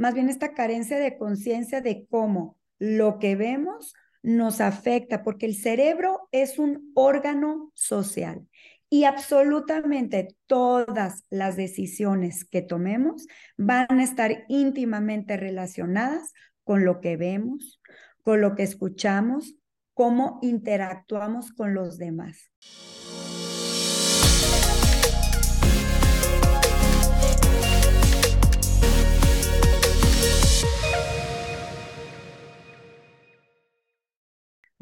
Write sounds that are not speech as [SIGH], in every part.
más bien esta carencia de conciencia de cómo lo que vemos nos afecta, porque el cerebro es un órgano social y absolutamente todas las decisiones que tomemos van a estar íntimamente relacionadas con lo que vemos, con lo que escuchamos, cómo interactuamos con los demás.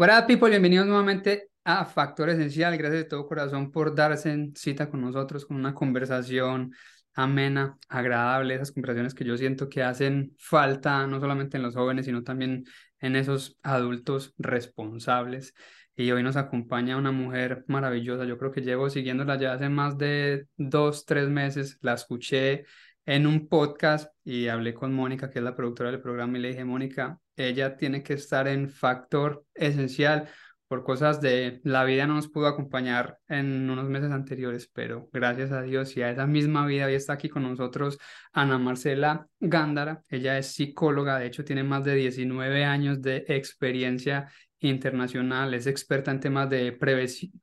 Hola people, bienvenidos nuevamente a Factor Esencial. Gracias de todo corazón por darse cita con nosotros, con una conversación amena, agradable, esas conversaciones que yo siento que hacen falta no solamente en los jóvenes, sino también en esos adultos responsables. Y hoy nos acompaña una mujer maravillosa. Yo creo que llevo siguiéndola ya hace más de dos, tres meses. La escuché en un podcast y hablé con Mónica, que es la productora del programa, y le dije, Mónica, ella tiene que estar en factor esencial por cosas de la vida no nos pudo acompañar en unos meses anteriores, pero gracias a Dios y a esa misma vida hoy está aquí con nosotros Ana Marcela Gándara. Ella es psicóloga, de hecho tiene más de 19 años de experiencia internacional, es experta en temas de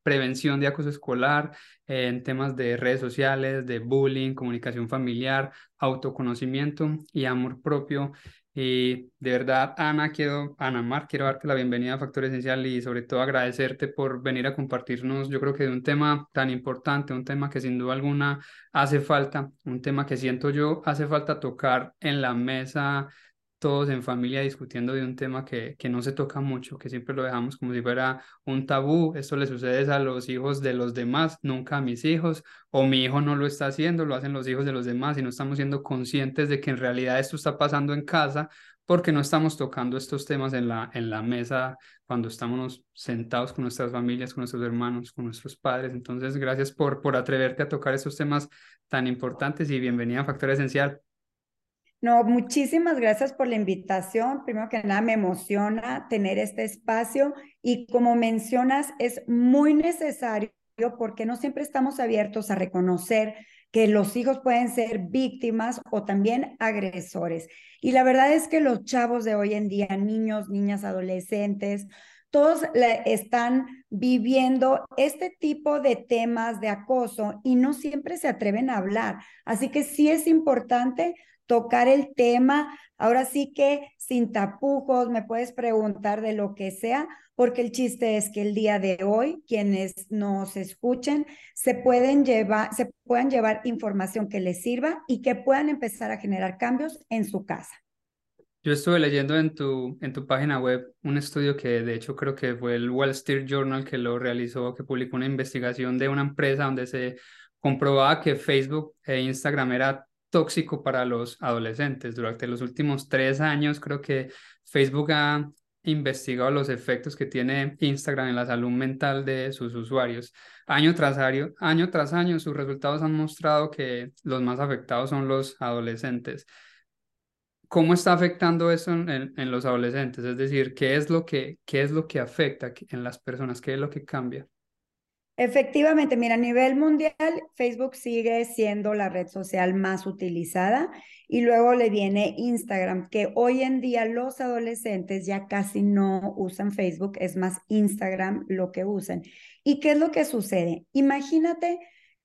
prevención de acoso escolar, en temas de redes sociales, de bullying, comunicación familiar, autoconocimiento y amor propio. Y de verdad, Ana, quiero, Ana Mar, quiero darte la bienvenida a Factor Esencial y sobre todo agradecerte por venir a compartirnos, yo creo que de un tema tan importante, un tema que sin duda alguna hace falta, un tema que siento yo hace falta tocar en la mesa todos en familia discutiendo de un tema que, que no se toca mucho, que siempre lo dejamos como si fuera un tabú. Esto le sucede a los hijos de los demás, nunca a mis hijos, o mi hijo no lo está haciendo, lo hacen los hijos de los demás y no estamos siendo conscientes de que en realidad esto está pasando en casa porque no estamos tocando estos temas en la, en la mesa cuando estamos sentados con nuestras familias, con nuestros hermanos, con nuestros padres. Entonces, gracias por, por atreverte a tocar estos temas tan importantes y bienvenida a Factor Esencial. No, muchísimas gracias por la invitación. Primero que nada, me emociona tener este espacio y como mencionas, es muy necesario porque no siempre estamos abiertos a reconocer que los hijos pueden ser víctimas o también agresores. Y la verdad es que los chavos de hoy en día, niños, niñas, adolescentes, todos están viviendo este tipo de temas de acoso y no siempre se atreven a hablar. Así que sí es importante tocar el tema. Ahora sí que sin tapujos, me puedes preguntar de lo que sea, porque el chiste es que el día de hoy quienes nos escuchen se pueden llevar, se puedan llevar información que les sirva y que puedan empezar a generar cambios en su casa. Yo estuve leyendo en tu, en tu página web un estudio que de hecho creo que fue el Wall Street Journal que lo realizó, que publicó una investigación de una empresa donde se comprobaba que Facebook e Instagram era tóxico para los adolescentes. Durante los últimos tres años creo que Facebook ha investigado los efectos que tiene Instagram en la salud mental de sus usuarios. Año tras año, año tras año, sus resultados han mostrado que los más afectados son los adolescentes. ¿Cómo está afectando eso en, en, los adolescentes? Es decir, ¿qué es, lo que, ¿qué es lo que afecta en las personas? ¿Qué es lo que cambia? Efectivamente, mira, a nivel mundial, Facebook sigue siendo la red social más utilizada y luego le viene Instagram, que hoy en día los adolescentes ya casi no usan Facebook, es más Instagram lo que usan. ¿Y qué es lo que sucede? Imagínate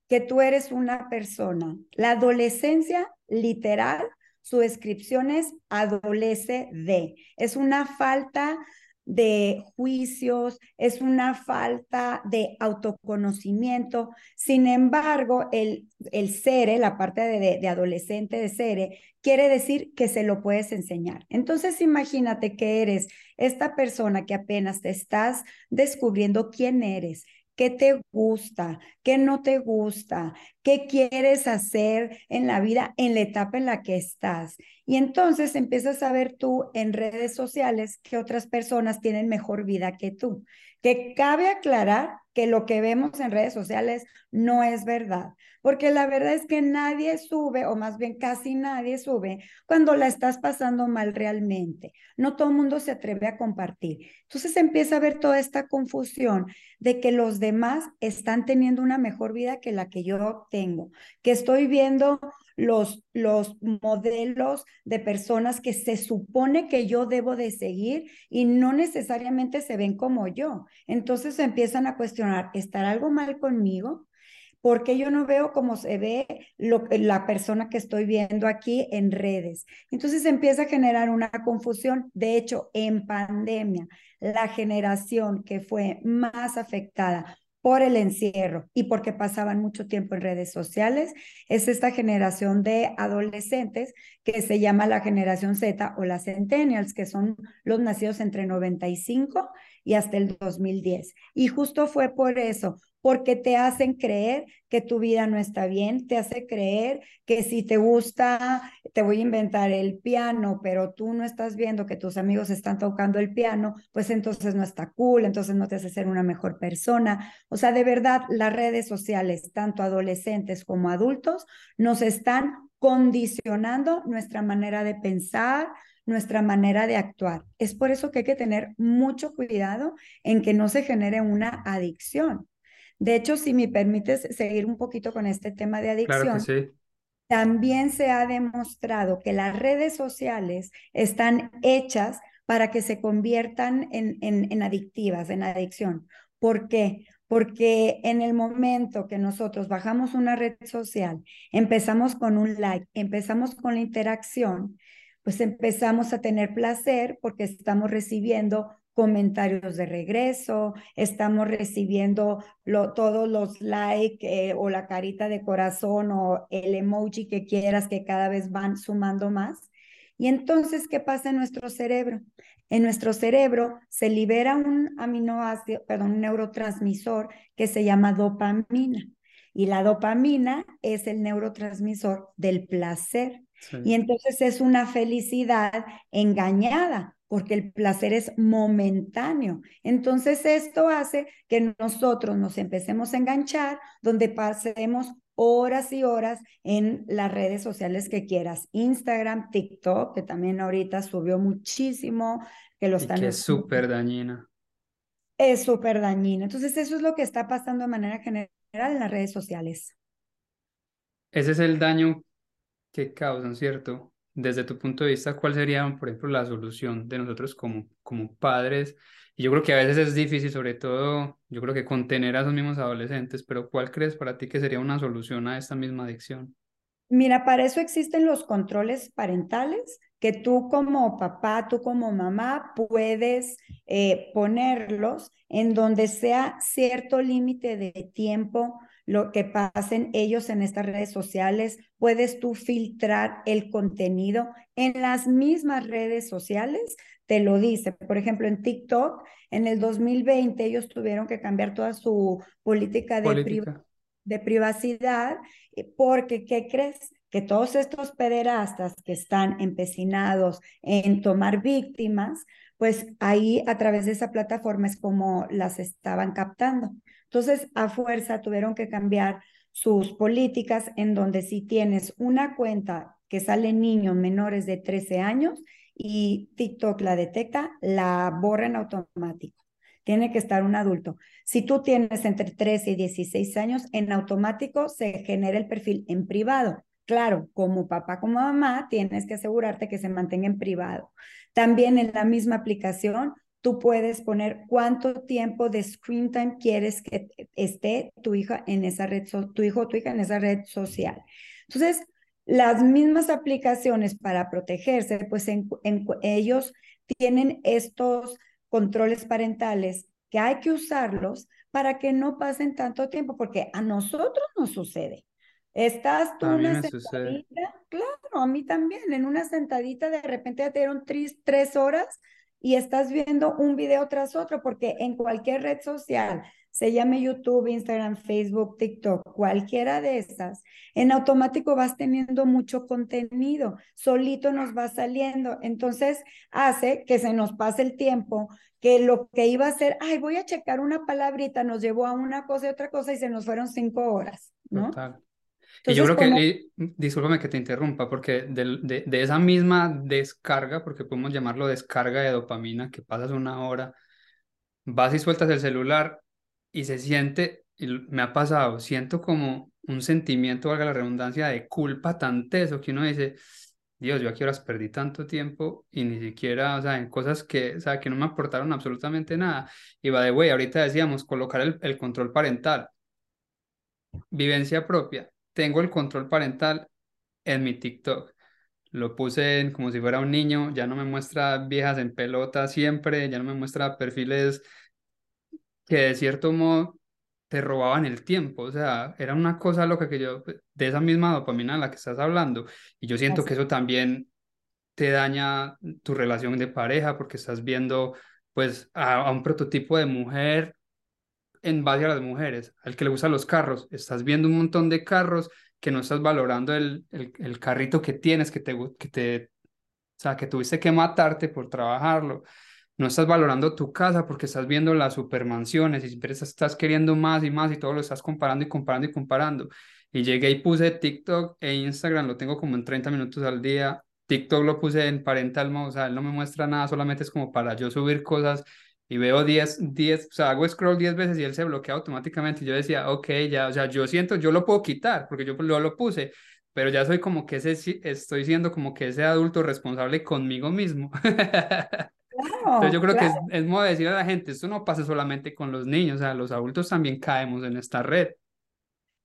que tú eres una persona, la adolescencia literal, su descripción es adolece de, es una falta de juicios, es una falta de autoconocimiento. Sin embargo, el, el cere, la parte de, de, adolescente de cere, quiere decir que se lo puedes enseñar. Entonces, imagínate que eres esta persona que apenas te estás descubriendo quién eres, qué te gusta, qué no te gusta, qué quieres hacer en la vida en la etapa en la que estás. Y entonces empiezas a ver tú en redes sociales que otras personas tienen mejor vida que tú. Que cabe aclarar que lo que vemos en redes sociales no es verdad, porque la verdad es que nadie sube, o más bien casi nadie sube, cuando la estás pasando mal realmente. No todo el mundo se atreve a compartir. Entonces empieza a ver toda esta confusión de que los demás están teniendo una mejor vida que la que yo tengo, que estoy viendo los, los modelos de personas que se supone que yo debo de seguir y no necesariamente se ven como yo. Entonces empiezan a cuestionar, ¿estará algo mal conmigo? porque yo no veo cómo se ve lo, la persona que estoy viendo aquí en redes. Entonces empieza a generar una confusión. De hecho, en pandemia, la generación que fue más afectada por el encierro y porque pasaban mucho tiempo en redes sociales, es esta generación de adolescentes que se llama la generación Z o las centennials, que son los nacidos entre 95 y hasta el 2010. Y justo fue por eso, porque te hacen creer que tu vida no está bien, te hace creer que si te gusta, te voy a inventar el piano, pero tú no estás viendo que tus amigos están tocando el piano, pues entonces no está cool, entonces no te hace ser una mejor persona. O sea, de verdad, las redes sociales, tanto adolescentes como adultos, nos están condicionando nuestra manera de pensar, nuestra manera de actuar. Es por eso que hay que tener mucho cuidado en que no se genere una adicción. De hecho, si me permites seguir un poquito con este tema de adicción, también se ha demostrado que las redes sociales están hechas para que se conviertan en, en adictivas, en adicción. ¿Por qué? Porque en el momento que nosotros bajamos una red social, empezamos con un like, empezamos con la interacción, pues empezamos a tener placer porque estamos recibiendo comentarios de regreso, estamos recibiendo todos los likes eh, o la carita de corazón o el emoji que quieras que cada vez van sumando más. Y entonces, ¿qué pasa en nuestro cerebro? En nuestro cerebro se libera un aminoácido, perdón, un neurotransmisor que se llama dopamina. Y la dopamina es el neurotransmisor del placer. Y entonces es una felicidad engañada, porque el placer es momentáneo. Entonces esto hace que nosotros nos empecemos a enganchar, donde pasemos horas y horas en las redes sociales que quieras, Instagram, TikTok, que también ahorita subió muchísimo, que lo están... Y que es súper dañina. Es súper dañina. Entonces eso es lo que está pasando de manera general en las redes sociales. Ese es el daño que causan, ¿cierto? Desde tu punto de vista, ¿cuál sería, por ejemplo, la solución de nosotros como, como padres? Y yo creo que a veces es difícil, sobre todo, yo creo que contener a esos mismos adolescentes, pero ¿cuál crees para ti que sería una solución a esta misma adicción? Mira, para eso existen los controles parentales que tú como papá, tú como mamá puedes eh, ponerlos en donde sea cierto límite de tiempo lo que pasen ellos en estas redes sociales, puedes tú filtrar el contenido en las mismas redes sociales, te lo dice. Por ejemplo, en TikTok, en el 2020 ellos tuvieron que cambiar toda su política de, de privacidad eh, porque, ¿qué crees? Que todos estos pederastas que están empecinados en tomar víctimas, pues ahí a través de esa plataforma es como las estaban captando. Entonces, a fuerza tuvieron que cambiar sus políticas en donde si tienes una cuenta que sale niños menores de 13 años y TikTok la detecta, la borra en automático. Tiene que estar un adulto. Si tú tienes entre 13 y 16 años, en automático se genera el perfil en privado. Claro, como papá, como mamá, tienes que asegurarte que se mantenga en privado. También en la misma aplicación tú puedes poner cuánto tiempo de screen time quieres que esté tu hija en esa red, tu hijo o tu hija en esa red social. Entonces, las mismas aplicaciones para protegerse, pues ellos tienen estos controles parentales que hay que usarlos para que no pasen tanto tiempo, porque a nosotros nos sucede. Estás tú una sentadita, claro, a mí también, en una sentadita de repente ya te dieron tres, tres horas y estás viendo un video tras otro, porque en cualquier red social, se llame YouTube, Instagram, Facebook, TikTok, cualquiera de esas, en automático vas teniendo mucho contenido, solito nos va saliendo, entonces hace que se nos pase el tiempo, que lo que iba a ser, ay, voy a checar una palabrita, nos llevó a una cosa y otra cosa y se nos fueron cinco horas, ¿no? Y yo creo que, discúlpame que te interrumpa, porque de, de, esa misma descarga, porque podemos llamarlo descarga de dopamina, que pasas una hora, vas y sueltas el celular y se siente y me ha pasado, siento como un sentimiento, valga la redundancia, de culpa tan teso que uno dice, Dios, yo aquí horas perdí tanto tiempo y ni siquiera, o sea, en cosas que, o sea, que no me aportaron absolutamente nada. Y va de güey, ahorita decíamos, colocar el, el control parental. Vivencia propia. Tengo el control parental en mi TikTok. Lo puse en, como si fuera un niño, ya no me muestra viejas en pelota siempre, ya no me muestra perfiles que de cierto modo te robaban el tiempo, o sea, era una cosa loca que yo, de esa misma dopamina de la que estás hablando, y yo siento que eso también te daña tu relación de pareja porque estás viendo pues a, un prototipo de mujer en base a las mujeres, al que le gustan los carros, estás viendo un montón de carros que no estás valorando el, el, carrito que tienes, que te, que te, o sea, que tuviste que matarte por trabajarlo no estás valorando tu casa porque estás viendo las supermansiones y siempre estás queriendo más y más y todo lo estás comparando y comparando y comparando. Y llegué y puse TikTok e Instagram, lo tengo como en 30 minutos al día. TikTok lo puse en parental mode, o sea, él no me muestra nada, solamente es como para yo subir cosas y veo 10, 10, o sea, hago scroll 10 veces y él se bloquea automáticamente. Y yo decía, ok, ya, o sea, yo siento, yo lo puedo quitar porque yo lo, lo puse, pero ya soy como que ese, estoy siendo como que ese adulto responsable conmigo mismo. [LAUGHS] Entonces yo creo que es, es modo de decir a la gente, esto no pasa solamente con los niños, o sea, los adultos también caemos en esta red.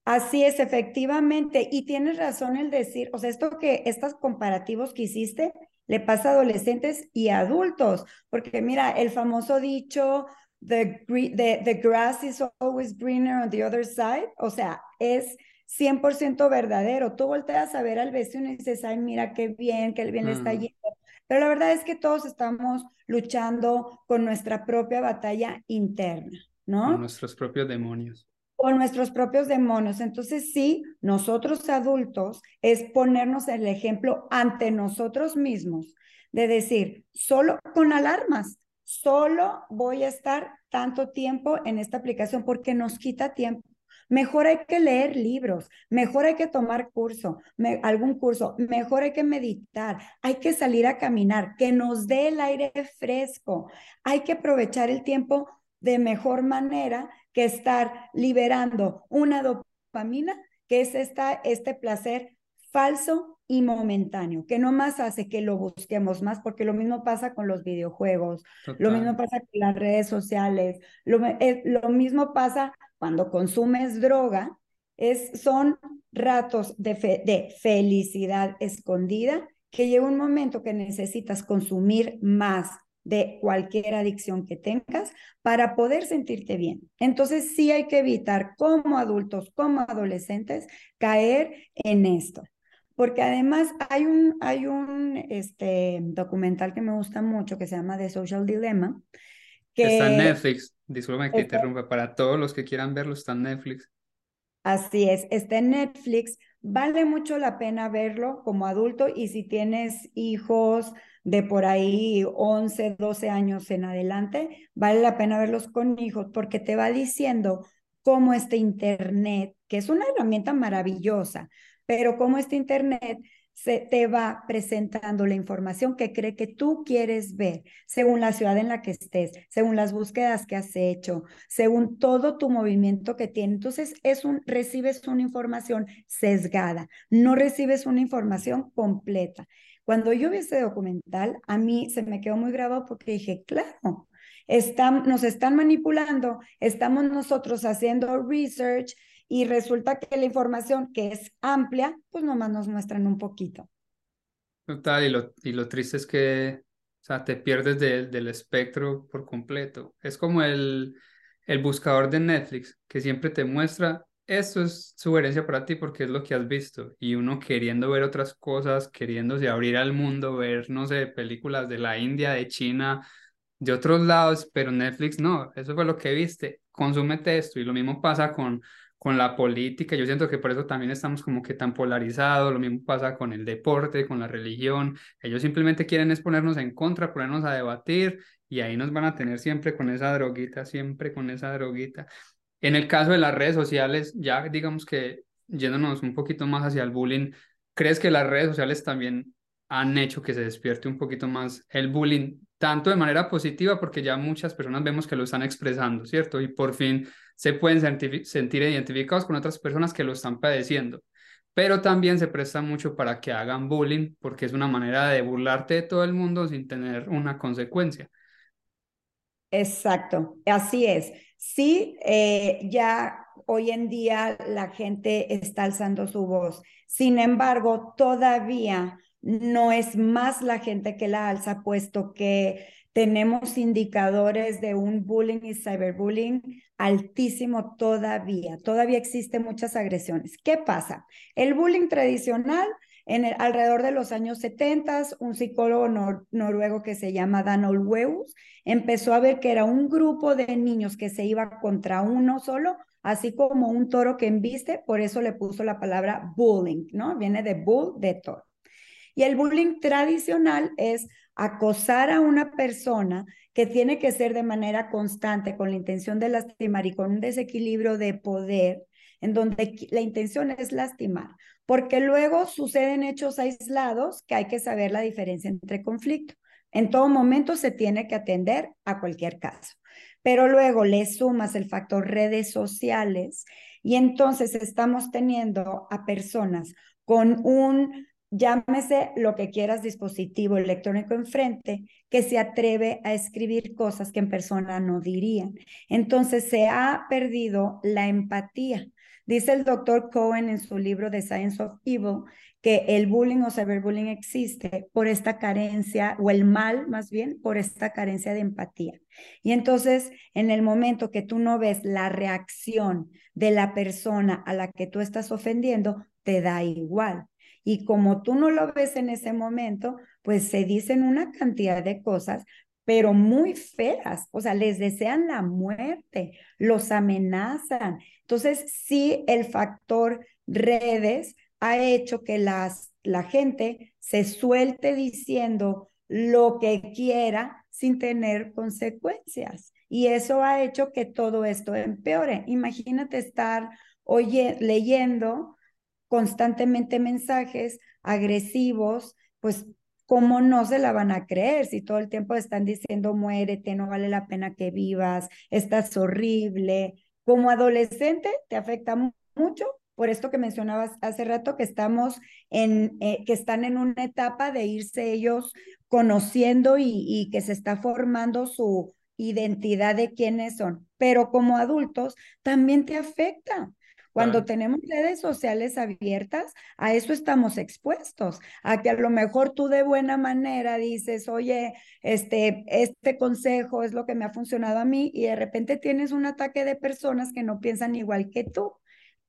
Así es, efectivamente, y tienes razón el decir, o sea, esto que estos comparativos que hiciste le pasa a adolescentes y adultos, porque mira, el famoso dicho, the, the, the grass is always greener on the other side, o sea, es 100% verdadero. Tú volteas a ver al vecino y dices, ay, mira qué bien, qué bien le está mm. yendo. Pero la verdad es que todos estamos luchando con nuestra propia batalla interna, ¿no? Con nuestros propios demonios. Con nuestros propios demonios. Entonces, sí, nosotros adultos es ponernos el ejemplo ante nosotros mismos de decir, solo con alarmas, solo voy a estar tanto tiempo en esta aplicación porque nos quita tiempo. Mejor hay que leer libros, mejor hay que tomar curso, algún curso, mejor hay que meditar, hay que salir a caminar, que nos dé el aire fresco, hay que aprovechar el tiempo de mejor manera que estar liberando una dopamina, que es esta, este placer falso y momentáneo, que no más hace que lo busquemos más, porque lo mismo pasa con los videojuegos, lo mismo pasa con las redes sociales, lo, eh, lo mismo pasa cuando consumes droga, es, son ratos de, de felicidad escondida que llega un momento que necesitas consumir más de cualquier adicción que tengas para poder sentirte bien. Entonces sí hay que evitar como adultos, como adolescentes, caer en esto. Porque además hay un, hay un este, documental que me gusta mucho que se llama The Social Dilemma. Que está en Netflix. Disculpe que interrumpa. Para todos los que quieran verlo, está en Netflix. Así es, está en Netflix. Vale mucho la pena verlo como adulto y si tienes hijos de por ahí 11, 12 años en adelante, vale la pena verlos con hijos porque te va diciendo cómo este Internet, que es una herramienta maravillosa, pero cómo este Internet se te va presentando la información que cree que tú quieres ver, según la ciudad en la que estés, según las búsquedas que has hecho, según todo tu movimiento que tiene. Entonces, es un recibes una información sesgada, no recibes una información completa. Cuando yo vi ese documental, a mí se me quedó muy grabado porque dije, claro, están, nos están manipulando, estamos nosotros haciendo research y resulta que la información que es amplia, pues nomás nos muestran un poquito. Total, y lo, y lo triste es que, o sea, te pierdes del espectro por completo. Es como el, el buscador de Netflix, que siempre te muestra, esto es sugerencia para ti porque es lo que has visto. Y uno queriendo ver otras cosas, queriéndose abrir al mundo, ver, no sé, películas de la India, de China, de otros lados, pero Netflix no, eso fue lo que viste, consúmete esto. Y lo mismo pasa con con la política. Yo siento que por eso también estamos como que tan polarizados. Lo mismo pasa con el deporte, con la religión. Ellos simplemente quieren exponernos en contra, ponernos a debatir y ahí nos van a tener siempre con esa droguita, siempre con esa droguita. En el caso de las redes sociales, ya digamos que yéndonos un poquito más hacia el bullying, ¿crees que las redes sociales también han hecho que se despierte un poquito más el bullying tanto de manera positiva porque ya muchas personas vemos que lo están expresando, ¿cierto? Y por fin se pueden sentir identificados con otras personas que lo están padeciendo. Pero también se presta mucho para que hagan bullying porque es una manera de burlarte de todo el mundo sin tener una consecuencia. Exacto, así es. Sí, eh, ya hoy en día la gente está alzando su voz. Sin embargo, todavía no es más la gente que la alza, puesto que tenemos indicadores de un bullying y cyberbullying altísimo todavía. Todavía existen muchas agresiones. ¿Qué pasa? El bullying tradicional en el, alrededor de los años 70, un psicólogo noruego que se llama Dan Olweus empezó a ver que era un grupo de niños que se iba contra uno solo, así como un toro que embiste, por eso le puso la palabra bullying, ¿no? Viene de bull, de toro. Y el bullying tradicional es acosar a una persona que tiene que ser de manera constante con la intención de lastimar y con un desequilibrio de poder, en donde la intención es lastimar porque luego suceden hechos aislados que hay que saber la diferencia entre conflicto. En todo momento se tiene que atender a cualquier caso, pero luego le sumas el factor redes sociales y entonces estamos teniendo a personas con un, llámese lo que quieras, dispositivo electrónico enfrente, que se atreve a escribir cosas que en persona no dirían. Entonces se ha perdido la empatía Dice el doctor Cohen en su libro The Science of Evil que el bullying o cyberbullying existe por esta carencia, o el mal más bien, por esta carencia de empatía. Y entonces, en el momento que tú no ves la reacción de la persona a la que tú estás ofendiendo, te da igual. Y como tú no lo ves en ese momento, pues se dicen una cantidad de cosas, pero muy feas, o sea, les desean la muerte, los amenazan. Entonces, sí, el factor redes ha hecho que las, la gente se suelte diciendo lo que quiera sin tener consecuencias. Y eso ha hecho que todo esto empeore. Imagínate estar oye, leyendo constantemente mensajes agresivos, pues ¿cómo no se la van a creer si todo el tiempo están diciendo muérete, no vale la pena que vivas, estás horrible? Como adolescente te afecta mucho por esto que mencionabas hace rato, que estamos en, eh, que están en una etapa de irse ellos conociendo y, y que se está formando su identidad de quiénes son. Pero como adultos también te afecta. Cuando tenemos redes sociales abiertas, a eso estamos expuestos, a que a lo mejor tú de buena manera dices, oye, este, este consejo es lo que me ha funcionado a mí y de repente tienes un ataque de personas que no piensan igual que tú.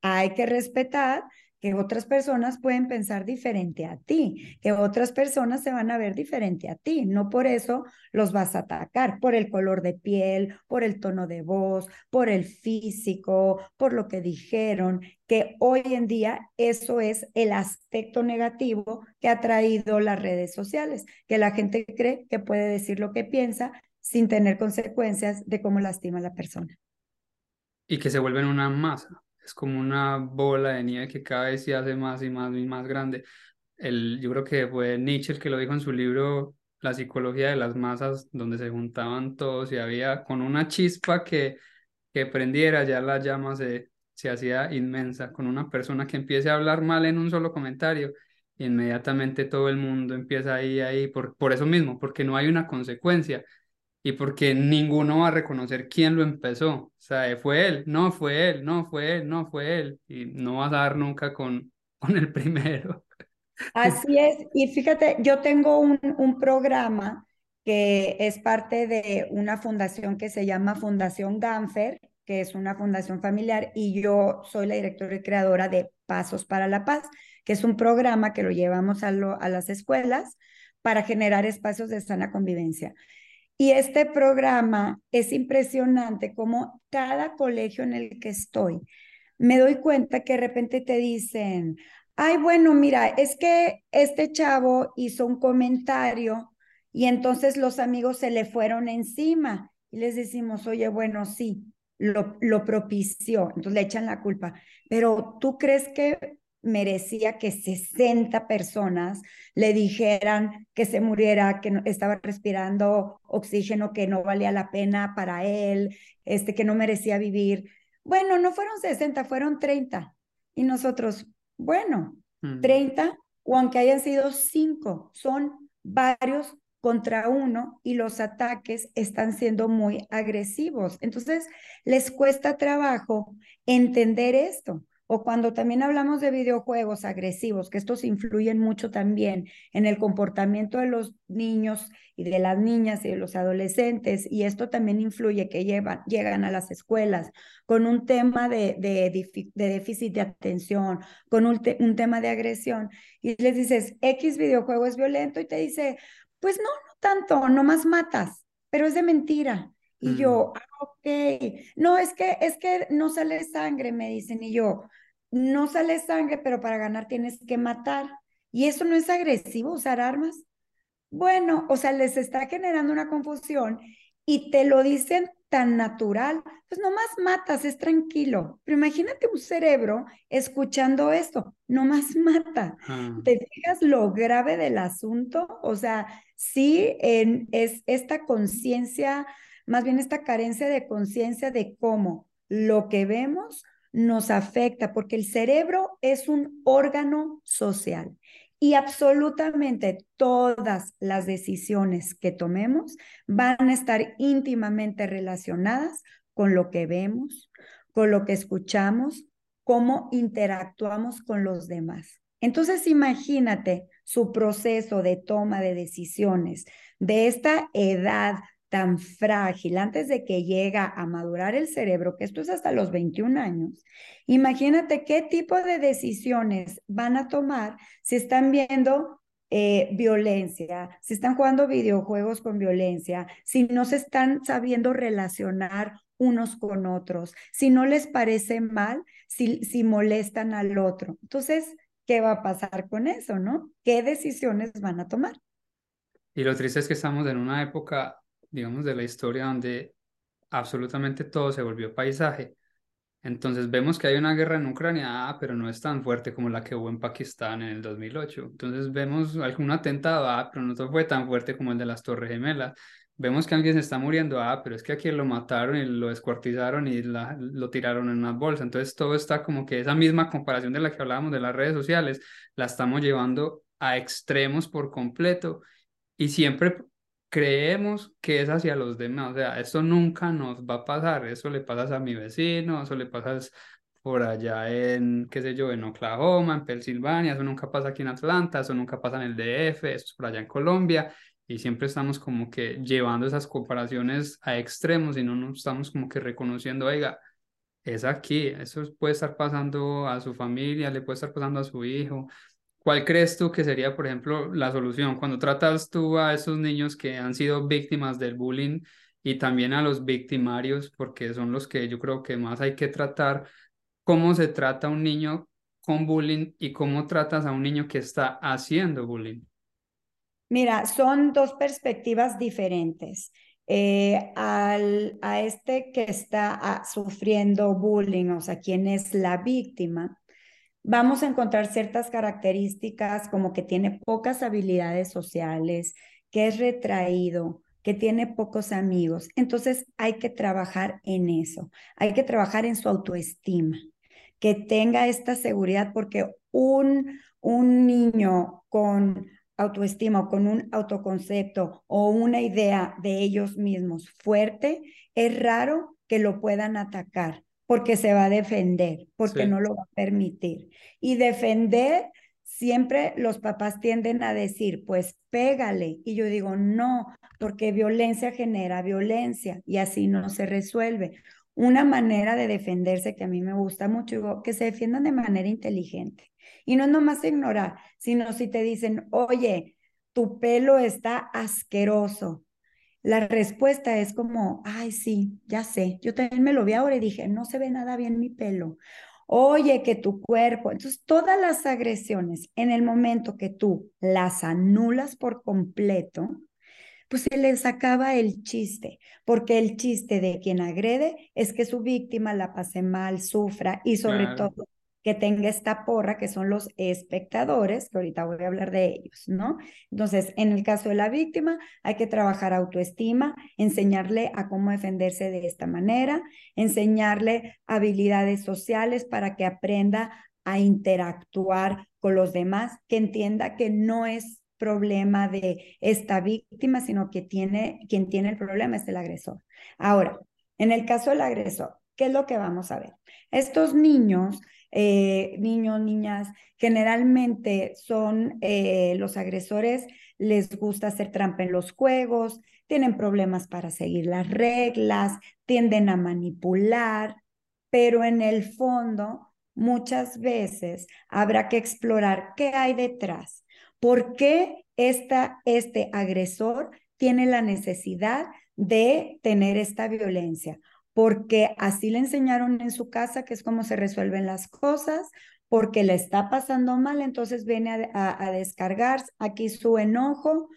Hay que respetar que otras personas pueden pensar diferente a ti, que otras personas se van a ver diferente a ti. No por eso los vas a atacar, por el color de piel, por el tono de voz, por el físico, por lo que dijeron, que hoy en día eso es el aspecto negativo que ha traído las redes sociales, que la gente cree que puede decir lo que piensa sin tener consecuencias de cómo lastima a la persona. Y que se vuelven una masa es como una bola de nieve que cada vez se hace más y más y más grande. El, yo creo que fue Nietzsche el que lo dijo en su libro La psicología de las masas, donde se juntaban todos y había con una chispa que, que prendiera, ya la llama se, se hacía inmensa. Con una persona que empiece a hablar mal en un solo comentario, inmediatamente todo el mundo empieza ahí, ahí, por, por eso mismo, porque no hay una consecuencia y porque ninguno va a reconocer quién lo empezó. O sea, fue él, no fue él, no fue él, no fue él. Y no vas a dar nunca con, [LAUGHS] con el primero. [LAUGHS] Así es. Y fíjate, yo tengo un, un programa que es parte de una fundación que se llama Fundación Ganfer, que es una fundación familiar, y yo soy la directora y creadora de Pasos para la Paz, que es un programa que lo llevamos a, lo, a las escuelas para generar espacios de sana convivencia. Y este programa es impresionante como cada colegio en el que estoy, me doy cuenta que de repente te dicen, ay, bueno, mira, es que este chavo hizo un comentario y entonces los amigos se le fueron encima y les decimos, oye, bueno, sí, lo, propició, entonces le echan la culpa, pero tú crees que merecía que 60 personas le dijeran que se muriera, que no, estaba respirando oxígeno que no valía la pena para él, este, que no merecía vivir. Bueno, no fueron 60, fueron 30. Y nosotros, bueno, 30, mm. o aunque hayan sido 5, son varios contra uno y los ataques están siendo muy agresivos. Entonces, les cuesta trabajo entender esto. O cuando también hablamos de videojuegos agresivos, que estos influyen mucho también en el comportamiento de los niños y de las niñas y de los adolescentes, y esto también influye que llegan a las escuelas con un tema de, de, déficit de atención, con un, un tema de agresión, y les dices, X videojuego es violento, y te dice, pues no, no tanto, nomás matas, pero es de mentira. Y yo, mm. ah, ok, no, es que, es que no sale sangre, me dicen, y yo, no sale sangre, pero para ganar tienes que matar. Y eso no es agresivo, usar armas. Bueno, o sea, les está generando una confusión y te lo dicen tan natural, pues nomás matas, es tranquilo. Pero imagínate un cerebro escuchando esto, nomás [LAUGHS] mata. Ah. ¿Te fijas lo grave del asunto? O sea, sí en, es esta conciencia, más bien esta carencia de conciencia de cómo lo que vemos nos afecta, porque el cerebro es un órgano social y absolutamente todas las decisiones que tomemos van a estar íntimamente relacionadas con lo que vemos, con lo que escuchamos, cómo interactuamos con los demás. Entonces imagínate su proceso de toma de decisiones de esta edad tan frágil antes de que llega a madurar el cerebro, que esto es hasta los 21 años, imagínate qué tipo de decisiones van a tomar si están viendo eh, violencia, si están jugando videojuegos con violencia, si no se están sabiendo relacionar unos con otros, si no les parece mal, si, si molestan al otro. Entonces, qué va a pasar con eso, ¿no? ¿Qué decisiones van a tomar? Y lo triste es que estamos en una época, digamos, de la historia donde absolutamente todo se volvió paisaje. Entonces vemos que hay una guerra en Ucrania, ah, pero no es tan fuerte como la que hubo en Pakistán en el 2008. Entonces vemos algún atentado, ah, pero no fue tan fuerte como el de las Torres Gemelas vemos que alguien se está muriendo, ah, pero es que aquí lo mataron y lo descuartizaron y lo tiraron en una bolsa. Entonces todo está como que esa misma comparación de la que hablábamos de las redes sociales, la estamos llevando a extremos por completo y siempre creemos que es hacia los demás. O sea, esto nunca nos va a pasar. Eso le pasa a mi vecino, eso le pasa por allá en, qué sé yo, en Oklahoma, en Pensilvania, eso nunca pasa aquí en Atlanta, eso nunca pasa en el DF, eso es por allá en Colombia y siempre estamos como que llevando esas comparaciones a extremos y no nos estamos como que reconociendo, oiga, es aquí, eso puede estar pasando a su familia, le puede estar pasando a su hijo. ¿Cuál crees tú que sería, por ejemplo, la solución? Cuando tratas tú a esos niños que han sido víctimas del bullying y también a los victimarios, porque son los que yo creo que más hay que tratar, ¿cómo se trata un niño con bullying y cómo tratas a un niño que está haciendo bullying? Mira, son dos perspectivas diferentes. Eh, al, a este que está ah, sufriendo bullying, o sea, quien es la víctima, vamos a encontrar ciertas características como que tiene pocas habilidades sociales, que es retraído, que tiene pocos amigos. Entonces hay que trabajar en eso, hay que trabajar en su autoestima, que tenga esta seguridad, porque un, un niño con autoestima o con un autoconcepto o una idea de ellos mismos fuerte, es raro que lo puedan atacar porque se va a defender, porque no lo va a permitir. Y defender, siempre los papás tienden a decir, pues pégale. Y yo digo, no, porque violencia genera violencia y así no se resuelve. Una manera de defenderse que a mí me gusta mucho, que se defiendan de manera inteligente. Y no es nomás ignorar, sino si te dicen, oye, tu pelo está asqueroso. La respuesta es como, ay, sí, ya sé. Yo también me lo vi ahora y dije, no se ve nada bien mi pelo. Oye, que tu cuerpo. Entonces, todas las agresiones, en el momento que tú las anulas por completo, pues se les acaba el chiste, porque el chiste de quien agrede es que su víctima la pase mal, sufra y sobre todo que tenga esta porra, que son los espectadores, que ahorita voy a hablar de ellos, ¿no? Entonces, en el caso de la víctima, hay que trabajar autoestima, enseñarle a cómo defenderse de esta manera, enseñarle habilidades sociales para que aprenda a interactuar con los demás, que entienda que no es problema de esta víctima, sino que tiene, quien tiene el problema es el agresor. Ahora, en el caso del agresor, ¿qué es lo que vamos a ver? Estos niños eh, niños, niñas, generalmente son eh, los agresores, les gusta hacer trampa en los juegos, tienen problemas para seguir las reglas, tienden a manipular, pero en el fondo muchas veces habrá que explorar qué hay detrás, por qué este agresor tiene la necesidad de tener esta violencia porque así le enseñaron en su casa que es como se resuelven las cosas, porque le está pasando mal, entonces viene a, descargar aquí su enojo,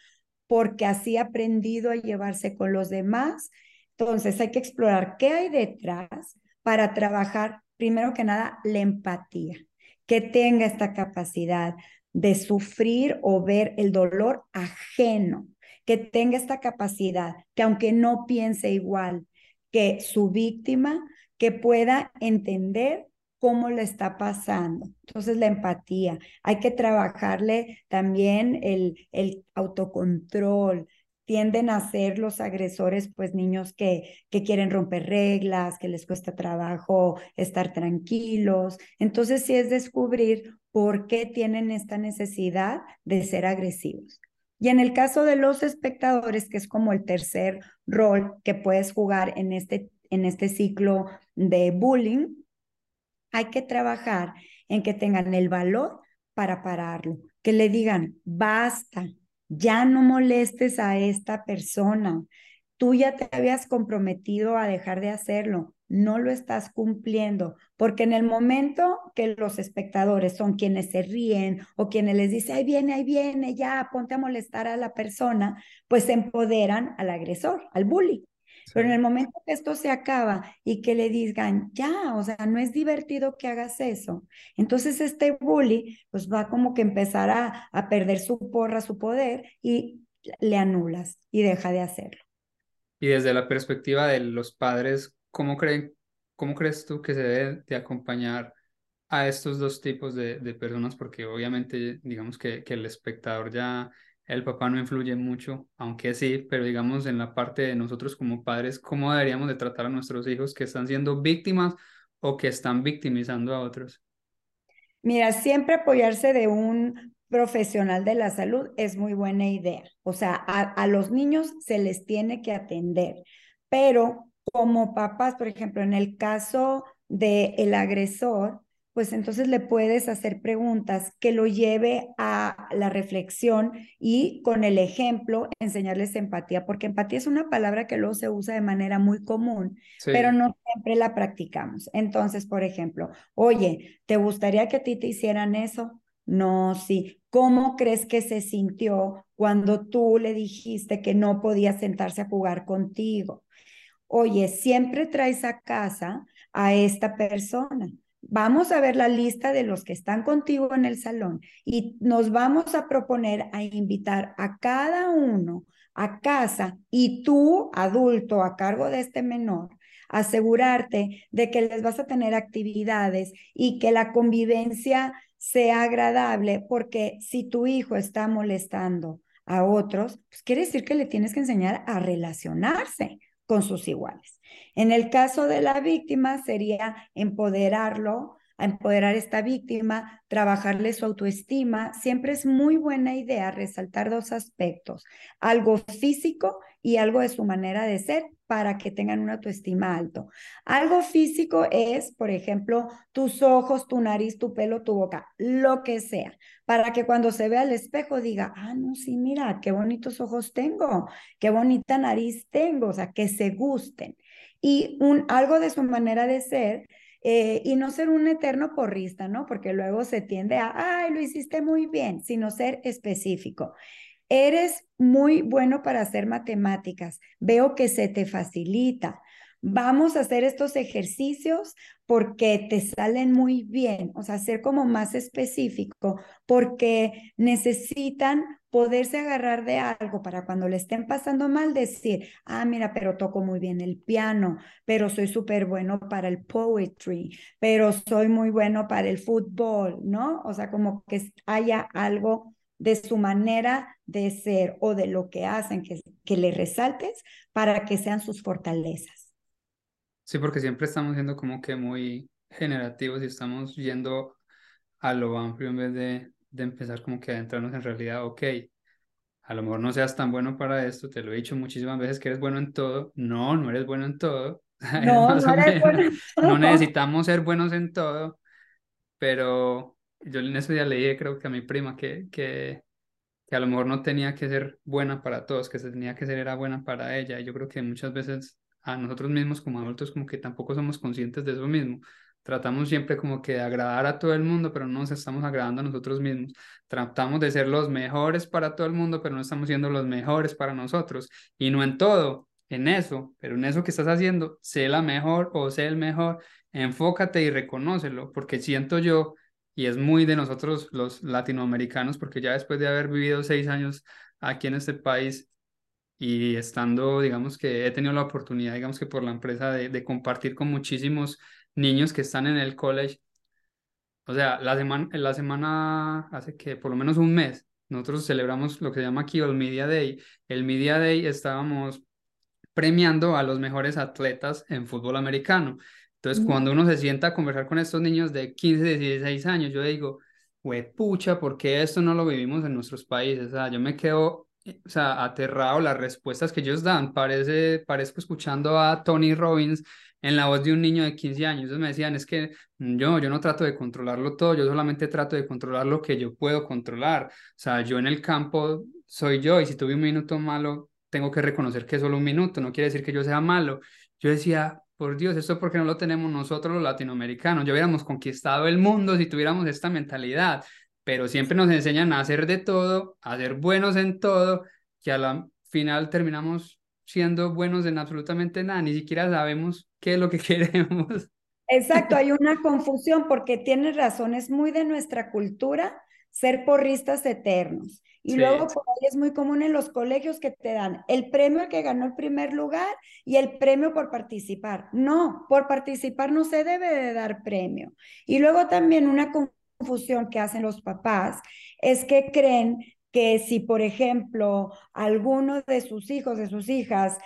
porque así ha aprendido a llevarse con los demás. Entonces hay que explorar qué hay detrás para trabajar, primero que nada, la empatía, que tenga esta capacidad de sufrir o ver el dolor ajeno, que tenga esta capacidad, que aunque no piense igual, que su víctima, que pueda entender cómo le está pasando. Entonces, la empatía. Hay que trabajarle también el, el autocontrol. Tienden a ser los agresores, pues niños que, que quieren romper reglas, que les cuesta trabajo estar tranquilos. Entonces, sí es descubrir por qué tienen esta necesidad de ser agresivos. Y en el caso de los espectadores, que es como el tercer rol que puedes jugar en este, en este ciclo de bullying, hay que trabajar en que tengan el valor para pararlo, que le digan, basta, ya no molestes a esta persona, tú ya te habías comprometido a dejar de hacerlo, no lo estás cumpliendo, porque en el momento que los espectadores son quienes se ríen o quienes les dicen, ahí viene, ahí viene, ya, ponte a molestar a la persona, pues se empoderan al agresor, al bully. Pero en el momento que esto se acaba y que le digan, ya, o sea, no es divertido que hagas eso, entonces este bully pues va como que empezar a, a perder su porra, su poder y le anulas y deja de hacerlo. Y desde la perspectiva de los padres, ¿cómo, creen, cómo crees tú que se debe de acompañar a estos dos tipos de, personas? Porque obviamente, digamos que, el espectador ya, el papá no influye mucho, aunque sí, pero digamos en la parte de nosotros como padres, ¿cómo deberíamos de tratar a nuestros hijos que están siendo víctimas o que están victimizando a otros? Mira, siempre apoyarse de un profesional de la salud es muy buena idea. O sea, a los niños se les tiene que atender, pero como papás, por ejemplo, en el caso del el agresor, pues entonces le puedes hacer preguntas que lo lleve a la reflexión y con el ejemplo enseñarles empatía, porque empatía es una palabra que luego se usa de manera muy común, pero no siempre la practicamos. Entonces, por ejemplo, oye, ¿te gustaría que a ti te hicieran eso? No, sí. ¿Cómo crees que se sintió cuando tú le dijiste que no podía sentarse a jugar contigo? Oye, siempre traes a casa a esta persona. Vamos a ver la lista de los que están contigo en el salón y nos vamos a proponer a invitar a cada uno a casa y tú, adulto, a cargo de este menor, asegurarte de que les vas a tener actividades y que la convivencia sea agradable, porque si tu hijo está molestando a otros, pues quiere decir que le tienes que enseñar a relacionarse con sus iguales. En el caso de la víctima sería empoderarlo, empoderar a esta víctima, trabajarle su autoestima. Siempre es muy buena idea resaltar dos aspectos, algo físico y algo de su manera de ser para que tengan una autoestima alto. Algo físico es, por ejemplo, tus ojos, tu nariz, tu pelo, tu boca, lo que sea, para que cuando se vea al espejo diga, ah, no, sí, mira, qué bonitos ojos tengo, qué bonita nariz tengo, o sea, que se gusten. Y un, algo de su manera de ser eh, y no ser un eterno porrista, ¿no? Porque luego se tiende a, ay, lo hiciste muy bien, sino ser específico. Eres muy bueno para hacer matemáticas. Veo que se te facilita. vamos a hacer estos ejercicios porque te salen muy bien, o sea, ser como más específico, porque necesitan poderse agarrar de algo para cuando le estén pasando mal, decir, ah, mira, pero toco muy bien el piano, pero soy súper bueno para el poetry, pero soy muy bueno para el fútbol, ¿no? O sea, como que haya algo de su manera de ser o de lo que hacen que, le resaltes para que sean sus fortalezas. Sí, porque siempre estamos siendo como que muy generativos y estamos yendo a lo amplio en vez de, de empezar como que a adentrarnos en realidad, ok, a lo mejor no seas tan bueno para esto, te lo he dicho muchísimas veces que eres bueno en todo, no, no eres bueno en todo, [LAUGHS] no, no, eres bueno en todo. no necesitamos ser buenos en todo, pero yo en ese día le dije, creo que a mi prima, que, que, que a lo mejor no tenía que ser buena para todos, que se tenía que ser era buena para ella. Y yo creo que muchas veces a nosotros mismos como adultos como que tampoco somos conscientes de eso mismo. Tratamos siempre como que de agradar a todo el mundo, pero no nos estamos agradando a nosotros mismos. Tratamos de ser los mejores para todo el mundo, pero no estamos siendo los mejores para nosotros. Y no en todo, en eso, pero en eso que estás haciendo, sé la mejor o sé el mejor, enfócate y reconócelo, porque siento yo y es muy de nosotros los latinoamericanos, porque ya después de haber vivido seis años aquí en este país y estando, digamos que he tenido la oportunidad, digamos que por la empresa, de, de compartir con muchísimos niños que están en el college. O sea, la semana, la semana hace que por lo menos un mes, nosotros celebramos lo que se llama aquí el Media Day. El Media Day estábamos premiando a los mejores atletas en fútbol americano. Entonces, cuando uno se sienta a conversar con estos niños de 15, 16 años, yo digo, pucha, ¿por qué esto no lo vivimos en nuestros países? O sea, yo me quedo, o sea, aterrado las respuestas que ellos dan. Parece, parezco escuchando a Tony Robbins en la voz de un niño de 15 años. Entonces me decían, es que yo, yo no trato de controlarlo todo, yo solamente trato de controlar lo que yo puedo controlar. O sea, yo en el campo soy yo y si tuve un minuto malo, tengo que reconocer que es solo un minuto, no quiere decir que yo sea malo. Yo decía, por Dios, esto porque no lo tenemos nosotros los latinoamericanos. Ya hubiéramos conquistado el mundo si tuviéramos esta mentalidad, pero siempre nos enseñan a hacer de todo, a ser buenos en todo, que a la final terminamos siendo buenos en absolutamente nada, ni siquiera sabemos qué es lo que [LAUGHS] queremos. Exacto, hay una confusión porque tienes razón, es muy de nuestra cultura ser porristas eternos. Y luego por ahí es muy común en los colegios que te dan el premio que ganó el primer lugar y el premio por participar. No, por participar no se debe de dar premio. Y luego también una confusión que hacen los papás es que creen que si, por ejemplo, alguno de sus hijos, de sus hijas,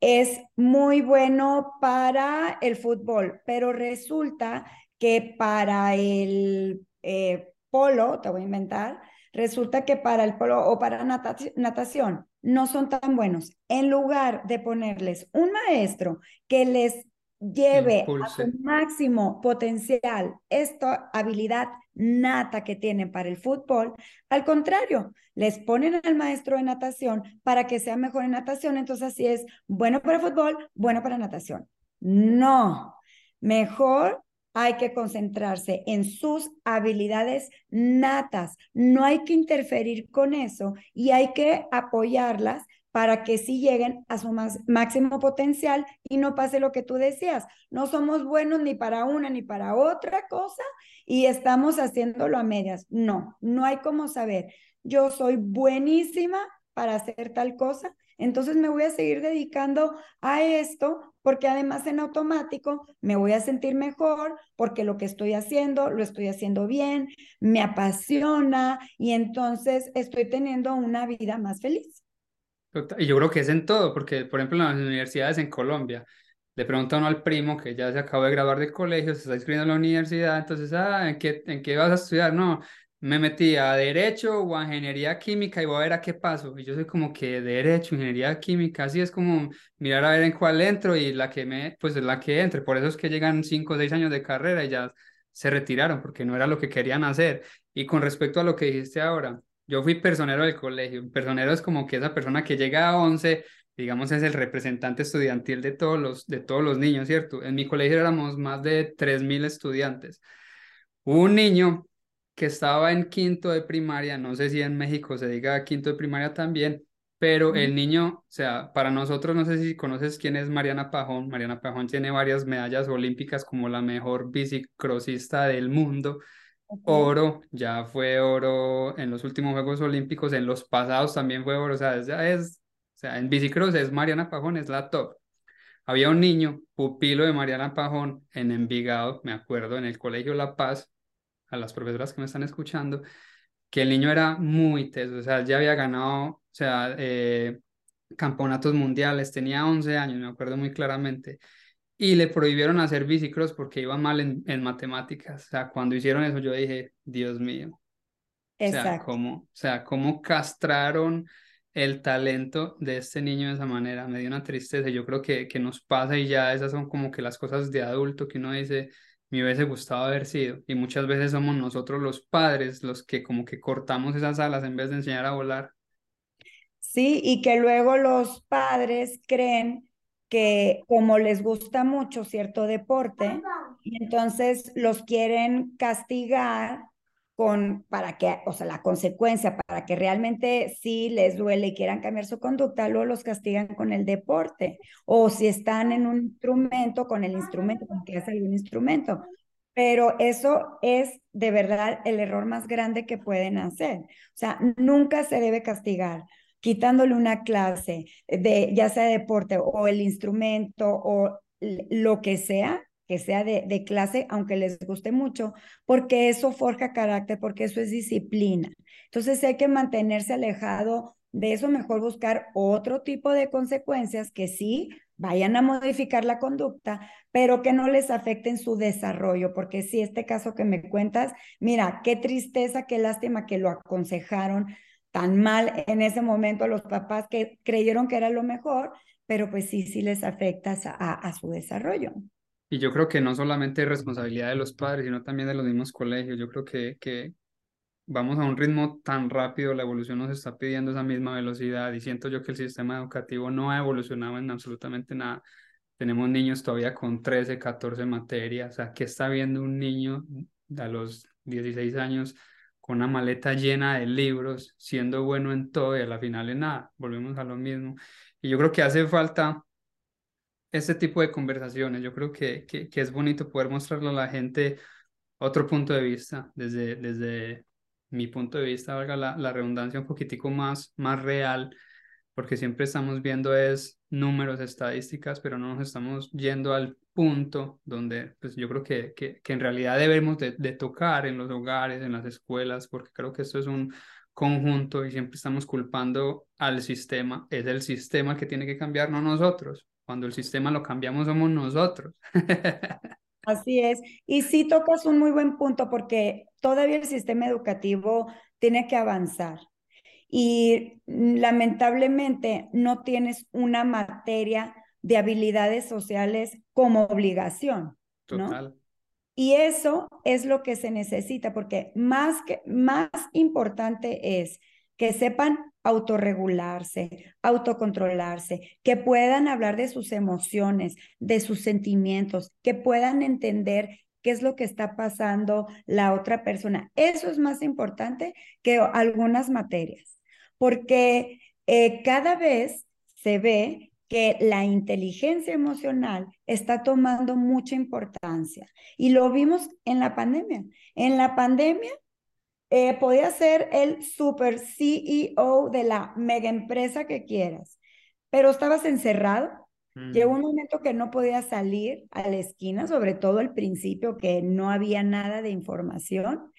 es muy bueno para el fútbol, pero resulta que para el eh, polo, te voy a inventar, resulta que para el polo o para natación no son tan buenos. En lugar de ponerles un maestro que les lleve a su máximo potencial esta habilidad nata que tienen para el fútbol, al contrario, les ponen al maestro de natación para que sea mejor en natación, entonces así es bueno para fútbol, bueno para natación. No, mejor hay que concentrarse en sus habilidades natas. No hay que interferir con eso y hay que apoyarlas para que sí lleguen a su máximo potencial y no pase lo que tú decías. No somos buenos ni para una ni para otra cosa y estamos haciéndolo a medias. No, no hay como saber. Yo soy buenísima para hacer tal cosa entonces me voy a seguir dedicando a esto porque además en automático me voy a sentir mejor porque lo que estoy haciendo lo estoy haciendo bien, me apasiona y entonces estoy teniendo una vida más feliz. Y yo creo que es en todo, porque por ejemplo en las universidades en Colombia, le pregunta uno al primo que ya se acabó de graduar del colegio, se está inscribiendo a la universidad, entonces, ah, ¿en qué, ¿en qué vas a estudiar? No, me metí a Derecho o a Ingeniería Química y voy a ver a qué paso. Y yo soy como que Derecho, Ingeniería Química, así es como mirar a ver en cuál entro y la que me, pues es la que entre. Por eso es que llegan cinco o seis años de carrera y ya se retiraron porque no era lo que querían hacer. Y con respecto a lo que dijiste ahora, yo fui personero del colegio. Personero es como que esa persona que llega a 11, digamos, es el representante estudiantil de todos los, de todos los niños, ¿cierto? En mi colegio éramos más de 3.000 estudiantes. Un niño que estaba en quinto de primaria, no sé si en México se diga quinto de primaria también, pero el niño, o sea, para nosotros, no sé si conoces quién es Mariana Pajón. Mariana Pajón tiene varias medallas olímpicas como la mejor bicicrosista del mundo. Oro, ya fue oro en los últimos Juegos Olímpicos, en los pasados también fue oro, o sea, ya es, o sea, en bicicross es Mariana Pajón, es la top. Había un niño, pupilo de Mariana Pajón, en Envigado, me acuerdo, en el Colegio La Paz, a las profesoras que me están escuchando, que el niño era muy teso, o sea, ya había ganado, o sea, eh, campeonatos mundiales, tenía 11 años, me acuerdo muy claramente, y le prohibieron hacer bicicross porque iba mal en, en matemáticas. O sea, cuando hicieron eso yo dije, Dios mío. Exacto. O sea, cómo, o sea, cómo castraron el talento de este niño de esa manera. Me dio una tristeza. Yo creo que, que nos pasa y ya esas son como que las cosas de adulto que uno dice, me hubiese gustado haber sido. Y muchas veces somos nosotros los padres los que como que cortamos esas alas en vez de enseñar a volar. Sí, y que luego los padres creen que como les gusta mucho cierto deporte, y entonces los quieren castigar con, para que, o sea, la consecuencia, para que realmente sí les duele y quieran cambiar su conducta, luego los castigan con el deporte, o si están en un instrumento, con el instrumento, con que hace algún instrumento. Pero eso es de verdad el error más grande que pueden hacer. O sea, nunca se debe castigar quitándole una clase de ya sea deporte o el instrumento o lo que sea, que sea de, de, clase, aunque les guste mucho, porque eso forja carácter, porque eso es disciplina. Entonces hay que mantenerse alejado de eso, mejor buscar otro tipo de consecuencias que sí vayan a modificar la conducta, pero que no les afecten su desarrollo, porque si este caso que me cuentas, mira, qué tristeza, qué lástima que lo aconsejaron, tan mal en ese momento a los papás que creyeron que era lo mejor, pero pues sí, sí les afecta a, a su desarrollo. Y yo creo que no solamente es responsabilidad de los padres, sino también de los mismos colegios. Yo creo que, que vamos a un ritmo tan rápido, la evolución nos está pidiendo esa misma velocidad y siento yo que el sistema educativo no ha evolucionado en absolutamente nada. Tenemos niños todavía con 13, 14 materias, o sea, ¿qué está viendo un niño a los 16 años con una maleta llena de libros, siendo bueno en todo y a la final en nada, volvemos a lo mismo. Y yo creo que hace falta este tipo de conversaciones, yo creo que, que, es bonito poder mostrarle a la gente otro punto de vista, desde, desde mi punto de vista, valga la, la redundancia, un poquitico más, más real, porque siempre estamos viendo es números, estadísticas, pero no nos estamos yendo al punto donde pues yo creo que, que, que en realidad debemos de, de, tocar en los hogares, en las escuelas, porque creo que esto es un conjunto y siempre estamos culpando al sistema. Es el sistema que tiene que cambiar, no nosotros. Cuando el sistema lo cambiamos somos nosotros. [LAUGHS] Así es. Y sí tocas un muy buen punto porque todavía el sistema educativo tiene que avanzar y lamentablemente no tienes una materia de habilidades sociales como obligación. Total. Y eso es lo que se necesita, porque más, que, más importante es que sepan autorregularse, autocontrolarse, que puedan hablar de sus emociones, de sus sentimientos, que puedan entender qué es lo que está pasando la otra persona. Eso es más importante que algunas materias, porque eh, cada vez se ve que la inteligencia emocional está tomando mucha importancia. Y lo vimos en la pandemia. En la pandemia eh, podía ser el super CEO de la mega empresa que quieras, pero estabas encerrado. Llegó un mm. momento que no podías salir a la esquina, sobre todo al principio, que no había nada de información.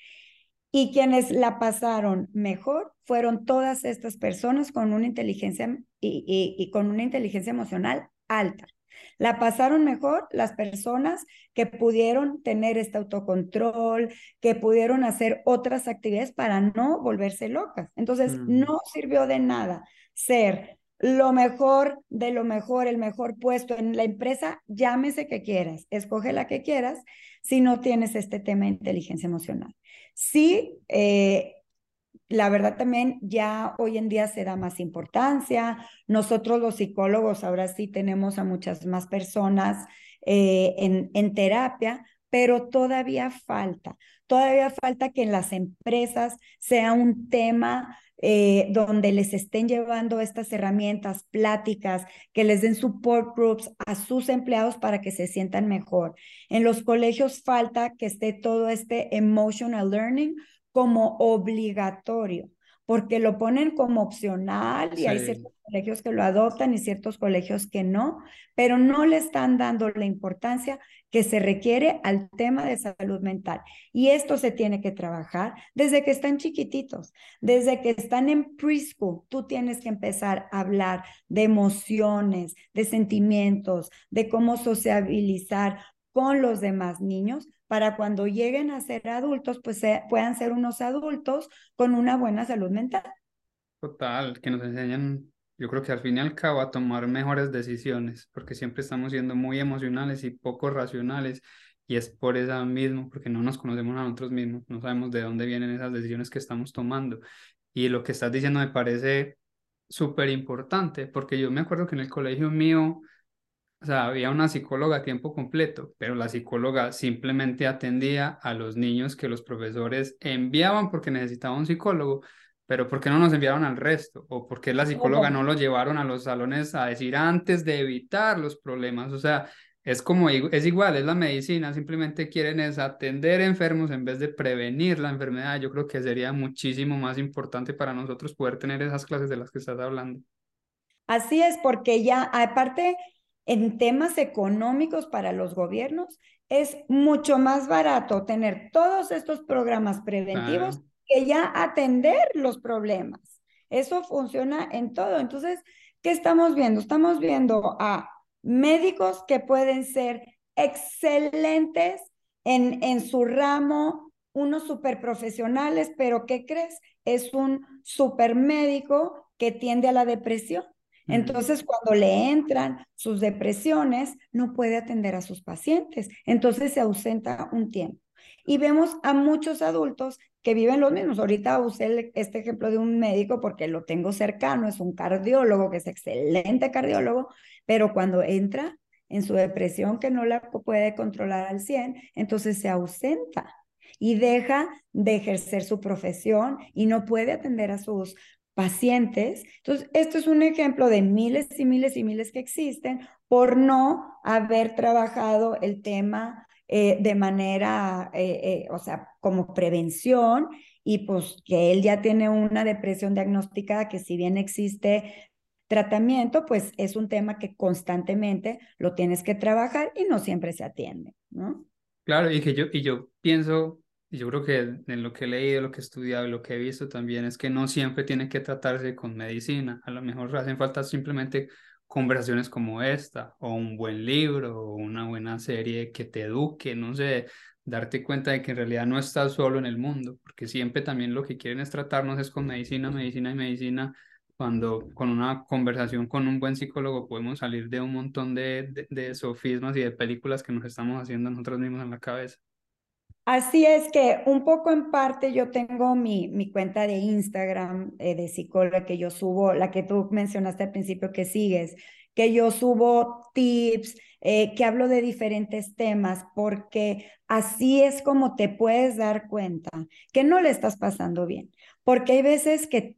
Y quienes la pasaron mejor fueron todas estas personas con una inteligencia y, con una inteligencia emocional alta. La pasaron mejor las personas que pudieron tener este autocontrol, que pudieron hacer otras actividades para no volverse locas. Entonces, mm. no sirvió de nada ser lo mejor de lo mejor, el mejor puesto en la empresa, llámese que quieras, escoge la que quieras, si no tienes este tema de inteligencia emocional. Sí, eh, la verdad también ya hoy en día se da más importancia. Nosotros los psicólogos ahora sí tenemos a muchas más personas eh, en, en terapia, pero todavía falta, todavía falta que en las empresas sea un tema eh, donde les estén llevando estas herramientas, pláticas, que les den support groups a sus empleados para que se sientan mejor. En los colegios falta que esté todo este emotional learning como obligatorio porque lo ponen como opcional y hay ciertos colegios que lo adoptan y ciertos colegios que no, pero no le están dando la importancia que se requiere al tema de salud mental. Y esto se tiene que trabajar desde que están chiquititos, desde que están en preschool. Tú tienes que empezar a hablar de emociones, de sentimientos, de cómo sociabilizar con los demás niños para cuando lleguen a ser adultos, pues puedan ser unos adultos con una buena salud mental. Total, que nos enseñan, yo creo que al fin y al cabo a tomar mejores decisiones, porque siempre estamos siendo muy emocionales y poco racionales, y es por eso mismo, porque no nos conocemos a nosotros mismos, no sabemos de dónde vienen esas decisiones que estamos tomando. Y lo que estás diciendo me parece súper importante, porque yo me acuerdo que en el colegio mío, o sea, había una psicóloga a tiempo completo, pero la psicóloga simplemente atendía a los niños que los profesores enviaban porque necesitaban un psicólogo, pero ¿por qué no nos enviaron al resto? ¿O por qué la psicóloga no lo llevaron a los salones a decir antes de evitar los problemas? O sea, es como, es igual, es la medicina, simplemente quieren es atender enfermos en vez de prevenir la enfermedad. Yo creo que sería muchísimo más importante para nosotros poder tener esas clases de las que estás hablando. Así es, porque ya, aparte, en temas económicos para los gobiernos, es mucho más barato tener todos estos programas preventivos que ya atender los problemas. Eso funciona en todo. Entonces, ¿qué estamos viendo? Estamos viendo a médicos que pueden ser excelentes en, en su ramo, unos super profesionales, pero ¿qué crees? Es un super médico que tiende a la depresión entonces, cuando le entran sus depresiones, no puede atender a sus pacientes. Entonces se ausenta un tiempo. Y vemos a muchos adultos que viven los mismos. Ahorita usé este ejemplo de un médico porque lo tengo cercano, es un cardiólogo que es excelente cardiólogo, pero cuando entra en su depresión que no la puede controlar al 100, entonces se ausenta y deja de ejercer su profesión y no puede atender a sus pacientes. Entonces, esto es un ejemplo de miles y miles y miles que existen por no haber trabajado el tema eh, de manera, eh, eh, o sea, como prevención y pues que él ya tiene una depresión diagnosticada que si bien existe tratamiento, pues es un tema que constantemente lo tienes que trabajar y no siempre se atiende, ¿no? Claro, y que yo, y yo pienso y yo creo que en lo que he leído, lo que he estudiado y lo que he visto también es que no siempre tiene que tratarse con medicina. A lo mejor hacen falta simplemente conversaciones como esta, o un buen libro, o una buena serie que te eduque, no sé, darte cuenta de que en realidad no estás solo en el mundo, porque siempre también lo que quieren es tratarnos es con medicina, medicina y medicina, cuando con una conversación con un buen psicólogo podemos salir de un montón de, de, sofismas y de películas que nos estamos haciendo nosotros mismos en la cabeza. Así es que un poco en parte yo tengo mi, mi cuenta de Instagram eh, de psicóloga que yo subo, la que tú mencionaste al principio que sigues, que yo subo tips, eh, que hablo de diferentes temas, porque así es como te puedes dar cuenta que no le estás pasando bien, porque hay veces que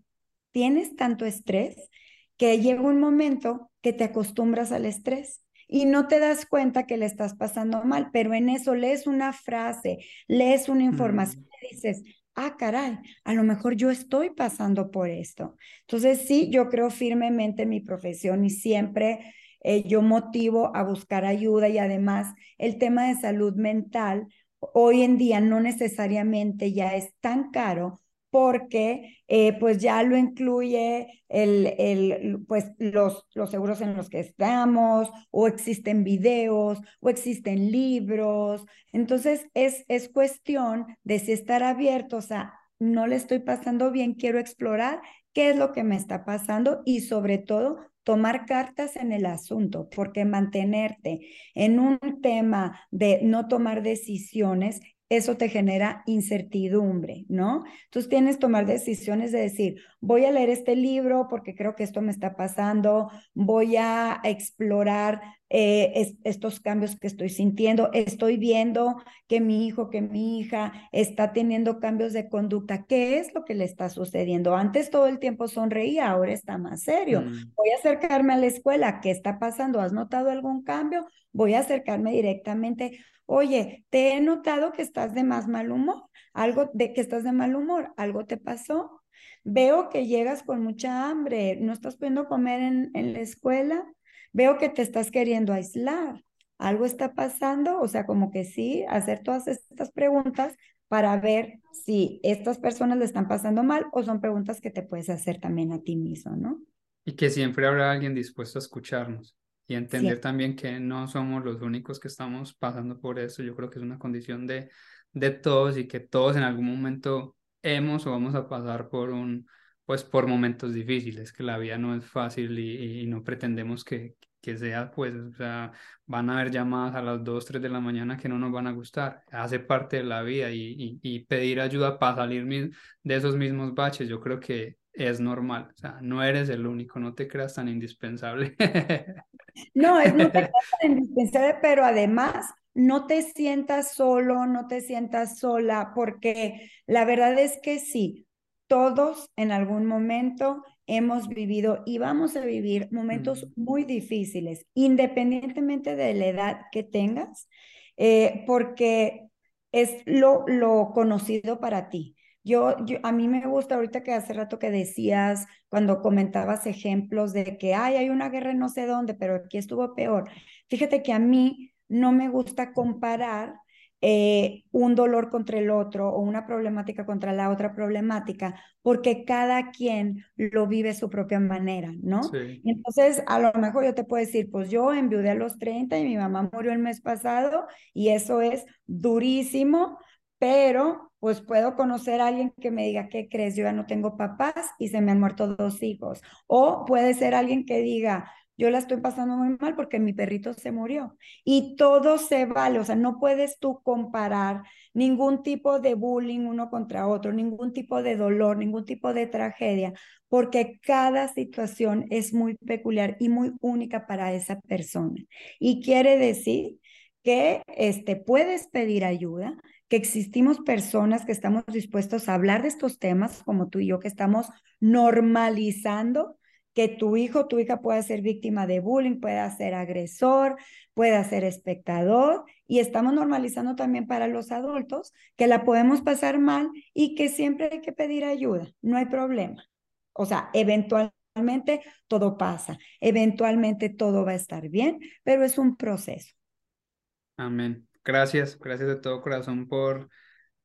tienes tanto estrés que llega un momento que te acostumbras al estrés y no te das cuenta que le estás pasando mal, pero en eso lees una frase, lees una información y dices, ah, caray, a lo mejor yo estoy pasando por esto. Entonces, sí, yo creo firmemente en mi profesión y siempre eh, yo motivo a buscar ayuda y además el tema de salud mental hoy en día no necesariamente ya es tan caro porque eh, pues ya lo incluye el, el, pues los, los seguros en los que estamos, o existen videos, o existen libros. Entonces es, es cuestión de si estar abiertos a, no le estoy pasando bien, quiero explorar qué es lo que me está pasando y sobre todo tomar cartas en el asunto, porque mantenerte en un tema de no tomar decisiones eso te genera incertidumbre, ¿no? Entonces tienes que tomar decisiones de decir, voy a leer este libro porque creo que esto me está pasando, voy a explorar eh, estos cambios que estoy sintiendo, estoy viendo que mi hijo, que mi hija está teniendo cambios de conducta. ¿Qué es lo que le está sucediendo? Antes todo el tiempo sonreía, ahora está más serio. Mm. Voy a acercarme a la escuela. ¿Qué está pasando? ¿Has notado algún cambio? Voy a acercarme directamente. Oye, te he notado que estás de más mal humor. Algo de que estás de mal humor. ¿Algo te pasó? Veo que llegas con mucha hambre. ¿No estás pudiendo comer en, en la escuela? Veo que te estás queriendo aislar. ¿Algo está pasando? O sea, como que sí, hacer todas estas preguntas para ver si estas personas le están pasando mal o son preguntas que te puedes hacer también a ti mismo, ¿no? Y que siempre habrá alguien dispuesto a escucharnos y entender también que no somos los únicos que estamos pasando por eso. Yo creo que es una condición de, de todos y que todos en algún momento hemos o vamos a pasar por un, pues por momentos difíciles, que la vida no es fácil y, no pretendemos que, que sea, pues, o sea, van a haber llamadas a las 2, 3 de la mañana que no nos van a gustar, hace parte de la vida y, y, pedir ayuda para salir de esos mismos baches, yo creo que es normal, o sea, no eres el único, no te creas tan indispensable. [LAUGHS] No, es no te creas tan indispensable, pero además no te sientas solo, no te sientas sola, porque la verdad es que sí, todos en algún momento hemos vivido y vamos a vivir momentos muy difíciles, independientemente de la edad que tengas, eh, porque es lo, lo conocido para ti. Yo, yo, a mí me gusta ahorita que hace rato que decías, cuando comentabas ejemplos de que Ay, hay una guerra no sé dónde, pero aquí estuvo peor. Fíjate que a mí no me gusta comparar eh, un dolor contra el otro o una problemática contra la otra problemática, porque cada quien lo vive su propia manera, ¿no? Entonces, a lo mejor yo te puedo decir, pues yo enviudé a los 30 y mi mamá murió el mes pasado y eso es durísimo, pero pues puedo conocer a alguien que me diga, ¿qué crees? Yo ya no tengo papás y se me han muerto dos hijos. O puede ser alguien que diga, yo la estoy pasando muy mal porque mi perrito se murió. Y todo se vale, o sea, no puedes tú comparar ningún tipo de bullying uno contra otro, ningún tipo de dolor, ningún tipo de tragedia, porque cada situación es muy peculiar y muy única para esa persona. Y quiere decir que este, puedes pedir ayuda, que existimos personas que estamos dispuestos a hablar de estos temas, como tú y yo, que estamos normalizando que tu hijo, tu hija pueda ser víctima de bullying, pueda ser agresor, pueda ser espectador. Y estamos normalizando también para los adultos que la podemos pasar mal y que siempre hay que pedir ayuda, no hay problema. O sea, eventualmente todo pasa, eventualmente todo va a estar bien, pero es un proceso. Amén. Gracias, gracias de todo corazón por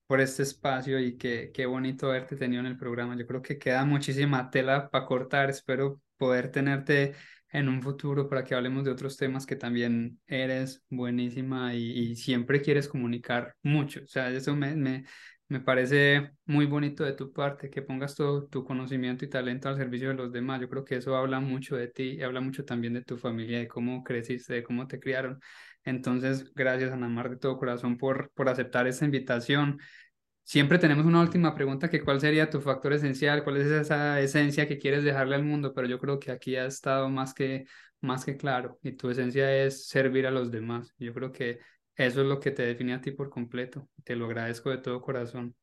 por este espacio y qué, qué bonito haberte tenido en el programa. Yo creo que queda muchísima tela para cortar. Espero poder tenerte en un futuro para que hablemos de otros temas que también eres buenísima y, siempre quieres comunicar mucho. O sea, eso me, me, me parece muy bonito de tu parte, que pongas todo tu conocimiento y talento al servicio de los demás. Yo creo que eso habla mucho de ti y habla mucho también de tu familia, de cómo creciste, de cómo te criaron. Entonces, gracias Ana Mar de todo corazón por, por aceptar esta invitación. Siempre tenemos una última pregunta que cuál sería tu factor esencial, cuál es esa esencia que quieres dejarle al mundo, pero yo creo que aquí ha estado más que, más que claro y tu esencia es servir a los demás. Yo creo que eso es lo que te define a ti por completo. Te lo agradezco de todo corazón.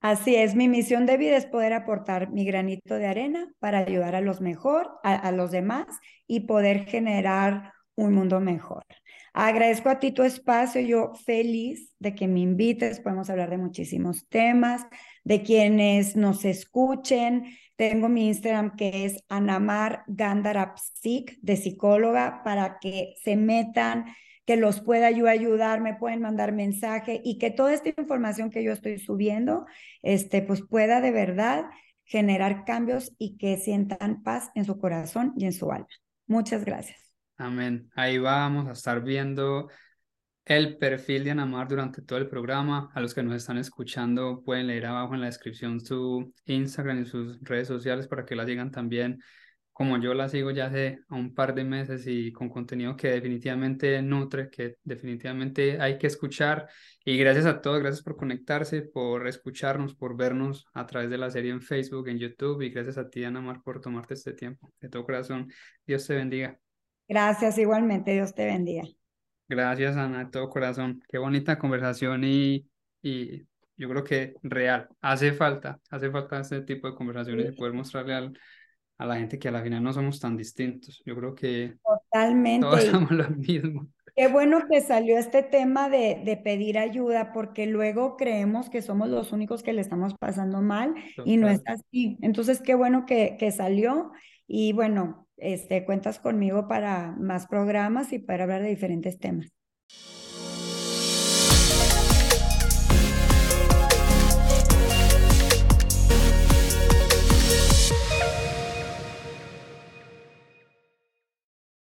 Así es, mi misión de vida es poder aportar mi granito de arena para ayudar a los mejor, a los demás y poder generar un mundo mejor. Agradezco a ti tu espacio, yo feliz de que me invites, podemos hablar de muchísimos temas, de quienes nos escuchen. Tengo mi Instagram que es Anamar Gandarapsik de psicóloga para que se metan, que los pueda yo ayudar, me pueden mandar mensaje y que toda esta información que yo estoy subiendo, este, pues pueda de verdad generar cambios y que sientan paz en su corazón y en su alma. Muchas gracias. Amén. Ahí vamos a estar viendo el perfil de Anamar durante todo el programa. A los que nos están escuchando pueden leer abajo en la descripción su Instagram y sus redes sociales para que la sigan también. Como yo la sigo ya hace un par de meses y con contenido que definitivamente nutre, que definitivamente hay que escuchar. Y gracias a todos, gracias por conectarse, por escucharnos, por vernos a través de la serie en Facebook, en YouTube. Y gracias a ti, Anamar, por tomarte este tiempo. De todo corazón, Dios te bendiga. Gracias, igualmente. Dios te bendiga. Gracias, Ana, de todo corazón. Qué bonita conversación y, y yo creo que real. Hace falta, hace falta este tipo de conversaciones y poder mostrarle al, a la gente que a la final no somos tan distintos. Yo creo que Totalmente. todos [LAUGHS] somos lo mismo. Qué bueno que salió este tema de, de, pedir ayuda, porque luego creemos que somos los únicos que le estamos pasando mal y no es así. Entonces, qué bueno que, que salió y bueno, este, cuentas conmigo para más programas y para hablar de diferentes temas.